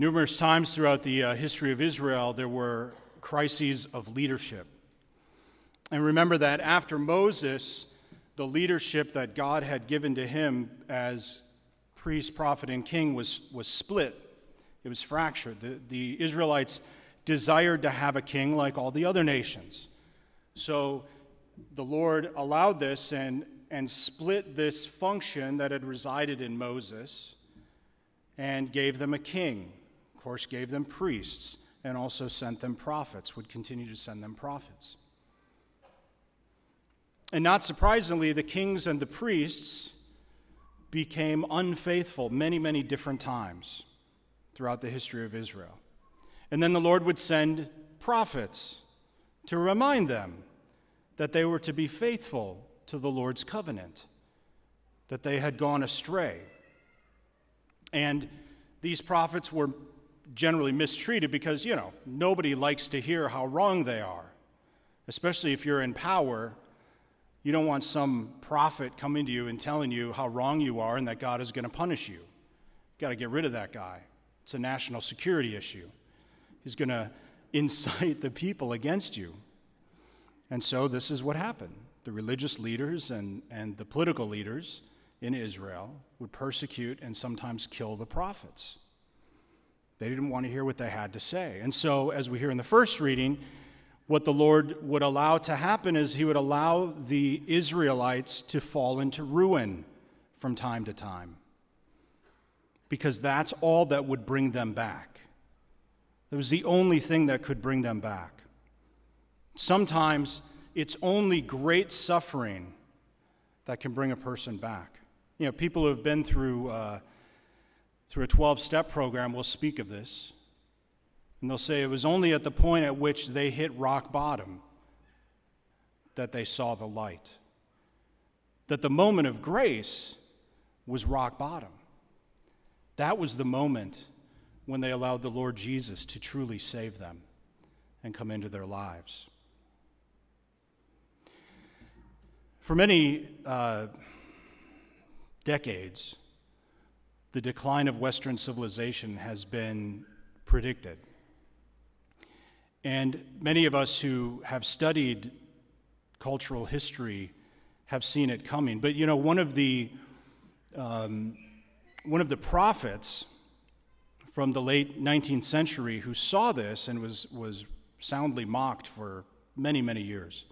Numerous times throughout the uh, history of Israel, there were crises of leadership. And remember that after Moses, the leadership that God had given to him as priest, prophet, and king was, was split. It was fractured. The, the Israelites desired to have a king like all the other nations. So the Lord allowed this and, and split this function that had resided in Moses and gave them a king. Of course, gave them priests and also sent them prophets, would continue to send them prophets. And not surprisingly, the kings and the priests became unfaithful many, many different times throughout the history of Israel. And then the Lord would send prophets to remind them that they were to be faithful to the Lord's covenant, that they had gone astray. And these prophets were generally mistreated because, you know, nobody likes to hear how wrong they are, especially if you're in power. You don't want some prophet coming to you and telling you how wrong you are and that God is going to punish you. you got to get rid of that guy. It's a national security issue. He's going to incite the people against you. And so this is what happened. The religious leaders and, and the political leaders in Israel would persecute and sometimes kill the prophets. They didn't want to hear what they had to say. And so, as we hear in the first reading, what the Lord would allow to happen is He would allow the Israelites to fall into ruin from time to time. Because that's all that would bring them back. It was the only thing that could bring them back. Sometimes it's only great suffering that can bring a person back. You know, people who have been through, uh, through a 12 step program will speak of this. And they'll say it was only at the point at which they hit rock bottom that they saw the light. That the moment of grace was rock bottom. That was the moment when they allowed the Lord Jesus to truly save them and come into their lives. For many uh, decades, the decline of Western civilization has been predicted. And many of us who have studied cultural history have seen it coming. But you know, one of the um, one of the prophets from the late 19th century who saw this and was was soundly mocked for many many years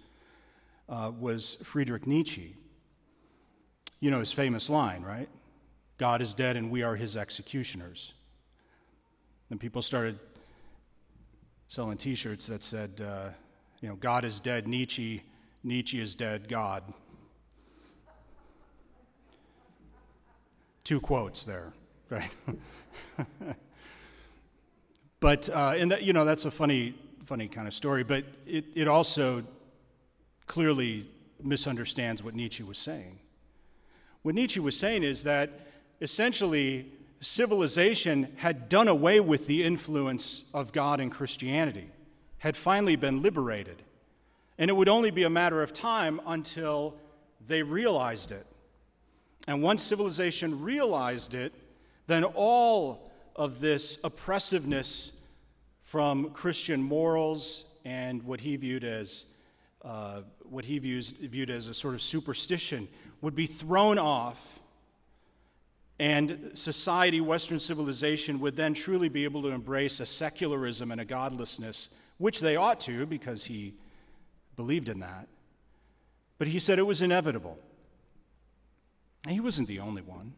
uh, was Friedrich Nietzsche. You know his famous line, right? God is dead and we are his executioners. And people started selling t shirts that said, uh, you know, God is dead, Nietzsche, Nietzsche is dead, God. Two quotes there, right? but, uh, and that, you know, that's a funny, funny kind of story, but it, it also clearly misunderstands what Nietzsche was saying. What Nietzsche was saying is that essentially civilization had done away with the influence of God and Christianity, had finally been liberated. And it would only be a matter of time until they realized it. And once civilization realized it, then all of this oppressiveness from Christian morals and what he viewed as uh, what he views, viewed as a sort of superstition would be thrown off, and society, Western civilization, would then truly be able to embrace a secularism and a godlessness, which they ought to because he believed in that. But he said it was inevitable. And he wasn't the only one.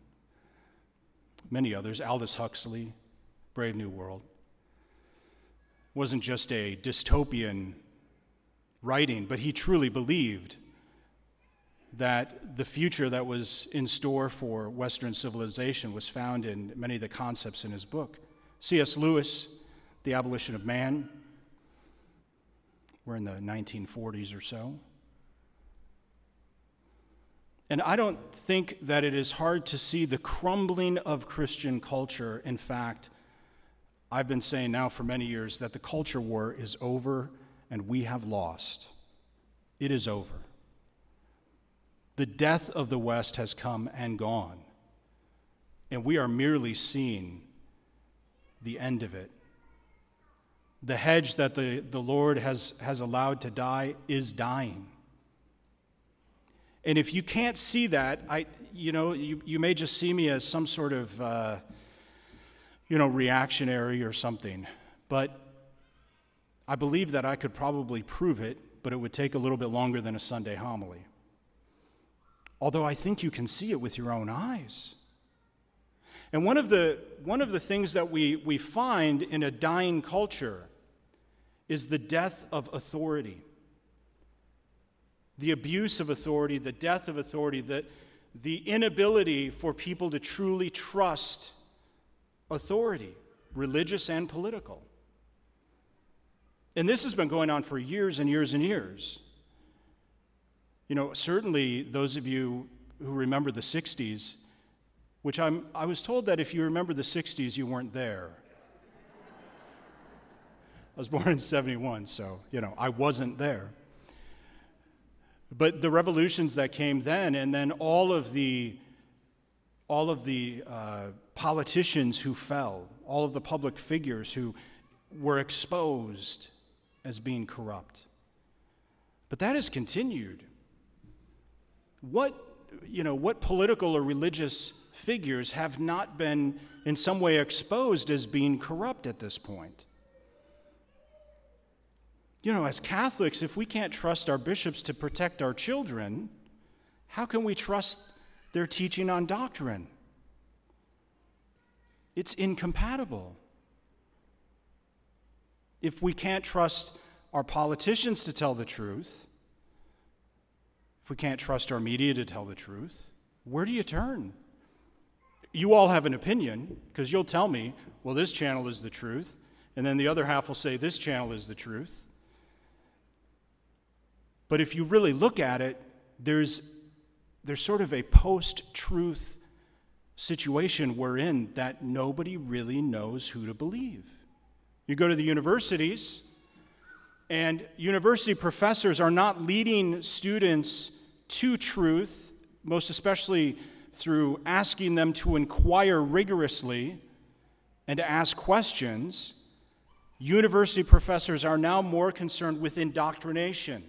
Many others, Aldous Huxley, Brave New World, wasn't just a dystopian writing, but he truly believed that the future that was in store for Western civilization was found in many of the concepts in his book. C.S. Lewis, The Abolition of Man, we're in the 1940s or so. And I don't think that it is hard to see the crumbling of Christian culture. In fact, I've been saying now for many years that the culture war is over and we have lost. It is over. The death of the West has come and gone, and we are merely seeing the end of it. The hedge that the, the Lord has, has allowed to die is dying. And if you can't see that, I, you know, you, you may just see me as some sort of, uh, you know, reactionary or something. But I believe that I could probably prove it, but it would take a little bit longer than a Sunday homily. Although I think you can see it with your own eyes. And one of the, one of the things that we, we find in a dying culture is the death of authority. The abuse of authority, the death of authority, the, the inability for people to truly trust authority, religious and political. And this has been going on for years and years and years. You know, certainly those of you who remember the 60s, which I'm, I was told that if you remember the 60s, you weren't there. I was born in 71, so, you know, I wasn't there. But the revolutions that came then, and then all of the, all of the uh, politicians who fell, all of the public figures who were exposed as being corrupt. But that has continued. What, you know, what political or religious figures have not been in some way exposed as being corrupt at this point? You know, as Catholics, if we can't trust our bishops to protect our children, how can we trust their teaching on doctrine? It's incompatible. If we can't trust our politicians to tell the truth, we can't trust our media to tell the truth, where do you turn? You all have an opinion because you'll tell me, well, this channel is the truth, and then the other half will say, this channel is the truth. But if you really look at it, there's, there's sort of a post truth situation we're in that nobody really knows who to believe. You go to the universities, and university professors are not leading students to truth, most especially through asking them to inquire rigorously and to ask questions. University professors are now more concerned with indoctrination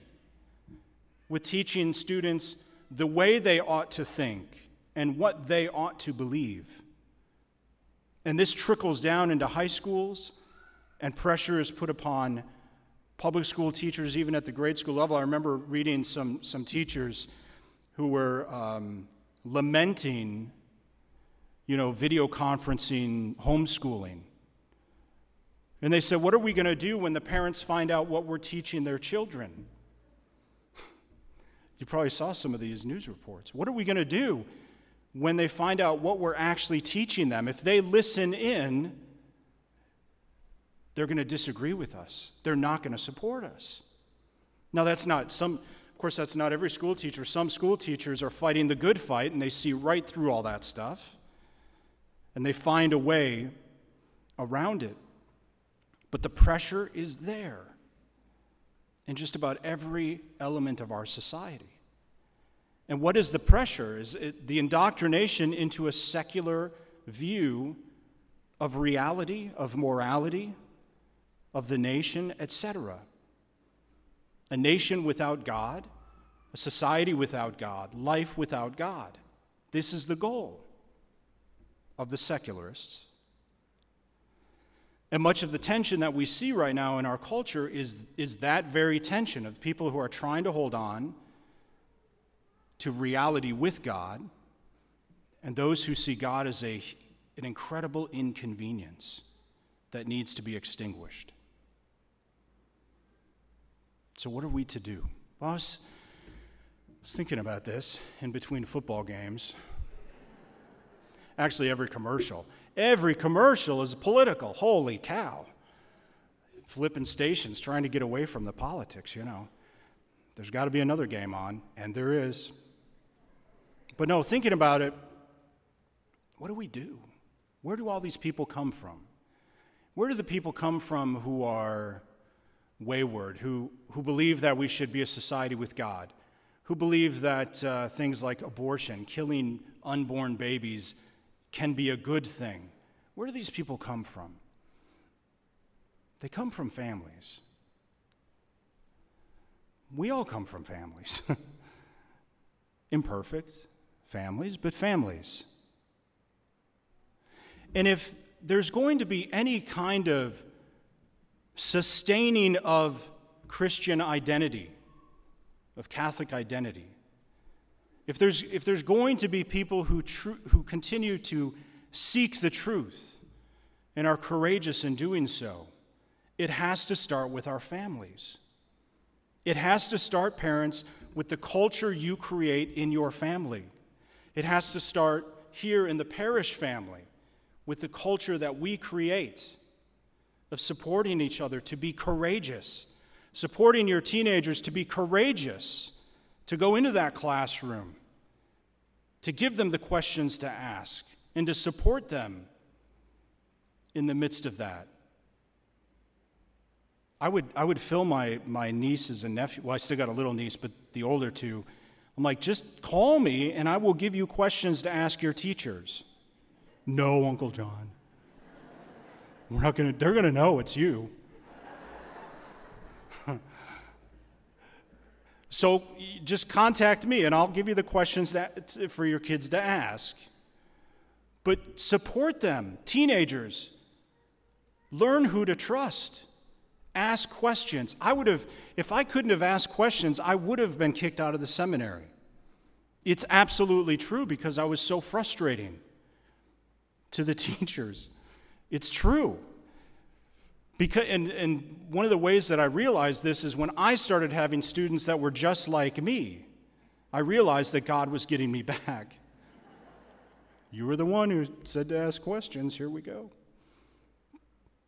with teaching students the way they ought to think and what they ought to believe. And this trickles down into high schools, and pressure is put upon public school teachers, even at the grade school level. I remember reading some, some teachers who were um, lamenting, you know, video conferencing, homeschooling. And they said, What are we going to do when the parents find out what we're teaching their children? You probably saw some of these news reports. What are we going to do when they find out what we're actually teaching them? If they listen in, they're going to disagree with us. They're not going to support us. Now, that's not some, of course, that's not every school teacher. Some school teachers are fighting the good fight and they see right through all that stuff and they find a way around it. But the pressure is there in just about every element of our society. And what is the pressure? Is it the indoctrination into a secular view of reality, of morality, of the nation, etc. A nation without God, a society without God, life without God. This is the goal of the secularists. And much of the tension that we see right now in our culture is, is that very tension of people who are trying to hold on to reality with God and those who see God as a, an incredible inconvenience that needs to be extinguished. So, what are we to do? Well, I was, thinking about this in between football games. Actually, every commercial. Every commercial is political. Holy cow. Flipping stations, trying to get away from the politics, you know. There's got to be another game on, and there is. But no, thinking about it, what do we do? Where do all these people come from? Where do the people come from who are wayward, who, who believe that we should be a society with God, who believe that uh, things like abortion, killing unborn babies, can be a good thing. Where do these people come from? They come from families. We all come from families. Imperfect families, but families. And if there's going to be any kind of sustaining of Christian identity, of Catholic identity, if there's, if there's going to be people who, tr- who continue to seek the truth and are courageous in doing so, it has to start with our families. It has to start, parents, with the culture you create in your family. It has to start here in the parish family with the culture that we create of supporting each other to be courageous, supporting your teenagers to be courageous, to go into that classroom, to give them the questions to ask, and to support them in the midst of that. I would, I would fill my, my nieces and nephews, well, I still got a little niece, but the older two, I'm like, just call me and I will give you questions to ask your teachers. No, Uncle John. We're not gonna, they're gonna know it's you. so just contact me and I'll give you the questions that, for your kids to ask. But support them, teenagers. Learn who to trust. Ask questions. I would have, if I couldn't have asked questions, I would have been kicked out of the seminary. It's absolutely true because I was so frustrating to the teachers. It's true. Because, and, and one of the ways that I realized this is when I started having students that were just like me, I realized that God was getting me back. You were the one who said to ask questions. Here we go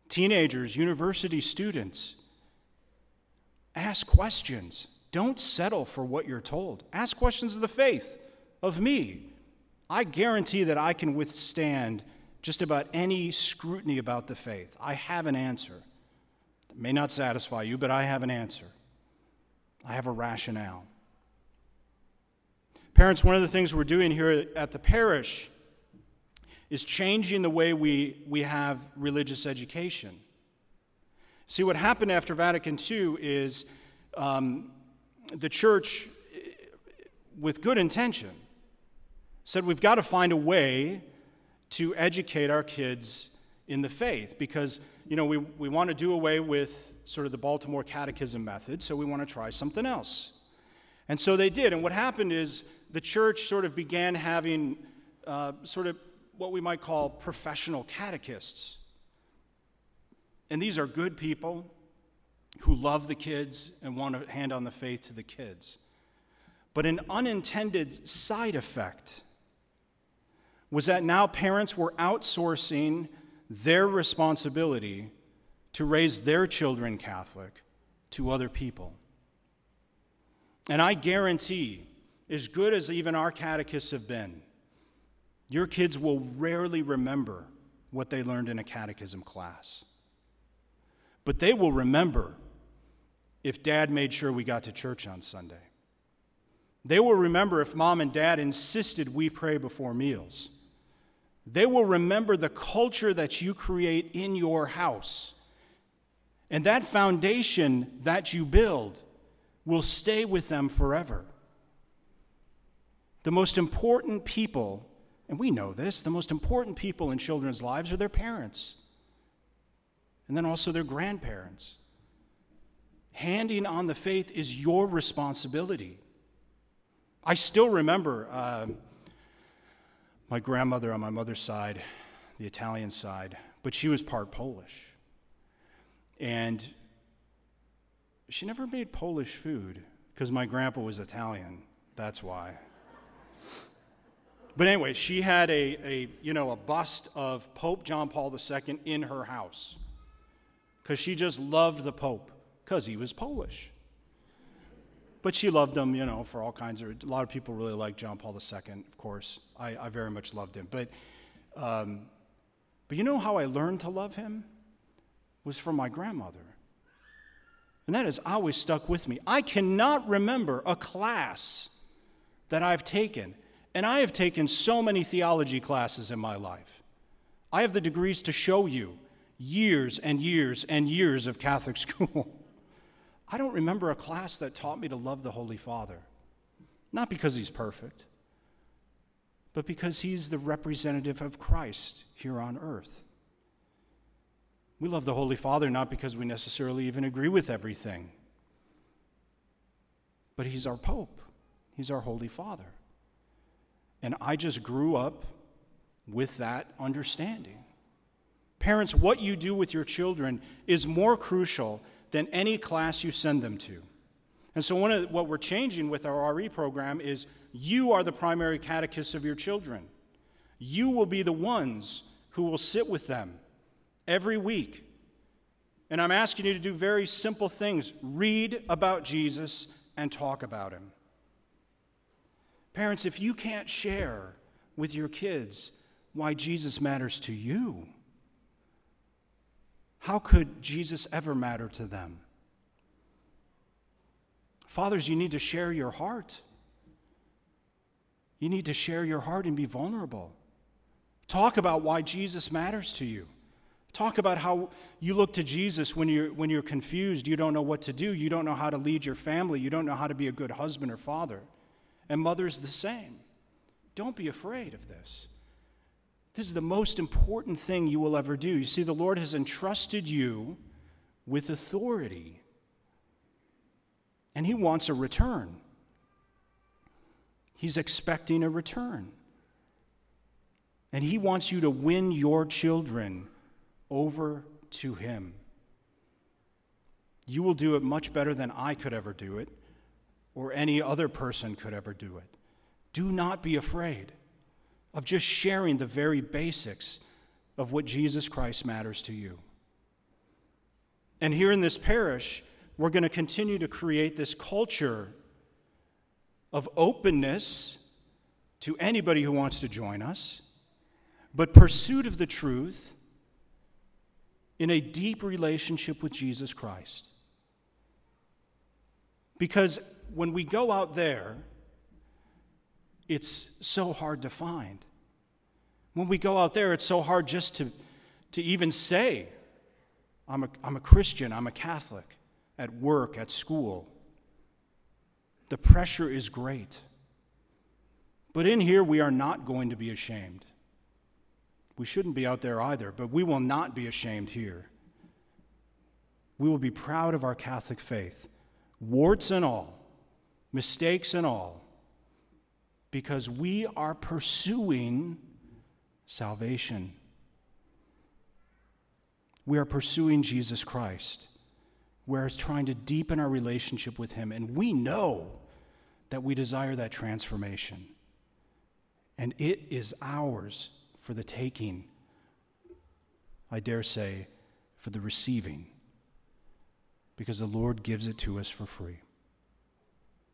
teenagers, university students, ask questions. Don't settle for what you're told. Ask questions of the faith, of me. I guarantee that I can withstand just about any scrutiny about the faith. I have an answer. It may not satisfy you, but I have an answer. I have a rationale. Parents, one of the things we're doing here at the parish is changing the way we, we have religious education. See, what happened after Vatican II is um, the church, with good intention, said we've got to find a way to educate our kids in the faith because, you know, we, we want to do away with sort of the Baltimore catechism method, so we want to try something else. And so they did. And what happened is the church sort of began having uh, sort of what we might call professional catechists. And these are good people who love the kids and want to hand on the faith to the kids. But an unintended side effect was that now parents were outsourcing their responsibility to raise their children Catholic to other people. And I guarantee, as good as even our catechists have been, your kids will rarely remember what they learned in a catechism class. But they will remember if dad made sure we got to church on Sunday. They will remember if mom and dad insisted we pray before meals. They will remember the culture that you create in your house. And that foundation that you build will stay with them forever. The most important people and we know this, the most important people in children's lives are their parents, and then also their grandparents. Handing on the faith is your responsibility. I still remember uh, my grandmother on my mother's side, the Italian side, but she was part Polish. And she never made Polish food because my grandpa was Italian. That's why. But anyway, she had a, a, you know, a bust of Pope John Paul II in her house because she just loved the Pope because he was Polish. But she loved him, you know, for all kinds of, a lot of people really like John Paul II, of course. I, I very much loved him. But, um, but you know how I learned to love him? Was from my grandmother. And that has always stuck with me. I cannot remember a class that I've taken and I have taken so many theology classes in my life. I have the degrees to show you. years and years and years of Catholic school, I don't remember a class that taught me to love the Holy Father. Not because he's perfect, but because he's the representative of Christ here on earth. We love the Holy Father not because we necessarily even agree with everything, but he's our Pope, he's our Holy Father. And I just grew up with that understanding. Parents, what you do with your children is more crucial than any class you send them to. And so, one of what we're changing with our RE program is you are the primary catechist of your children. You will be the ones who will sit with them every week. And I'm asking you to do very simple things read about Jesus and talk about him. Parents, if you can't share with your kids why Jesus matters to you, how could Jesus ever matter to them? Fathers, you need to share your heart. You need to share your heart and be vulnerable. Talk about why Jesus matters to you. Talk about how you look to Jesus when you're, when you're confused, you don't know what to do, you don't know how to lead your family, you don't know how to be a good husband or father. And mother's the same. Don't be afraid of this. This is the most important thing you will ever do. You see, the Lord has entrusted you with authority, and He wants a return. He's expecting a return. And He wants you to win your children over to Him. You will do it much better than I could ever do it, or any other person could ever do it. Do not be afraid of just sharing the very basics of what Jesus Christ matters to you. And here in this parish, we're going to continue to create this culture of openness to anybody who wants to join us, but pursuit of the truth in a deep relationship with Jesus Christ. Because when we go out there, it's so hard to find. When we go out there, it's so hard just to, to even say, I'm a, I'm a Christian, I'm a Catholic, at work, at school. The pressure is great. But in here, we are not going to be ashamed. We shouldn't be out there either, but we will not be ashamed here. We will be proud of our Catholic faith, warts and all, mistakes and all, because we are pursuing salvation. We are pursuing Jesus Christ. We're trying to deepen our relationship with Him, and we know that we desire that transformation. And it is ours for the taking, I dare say, for the receiving, because the Lord gives it to us for free.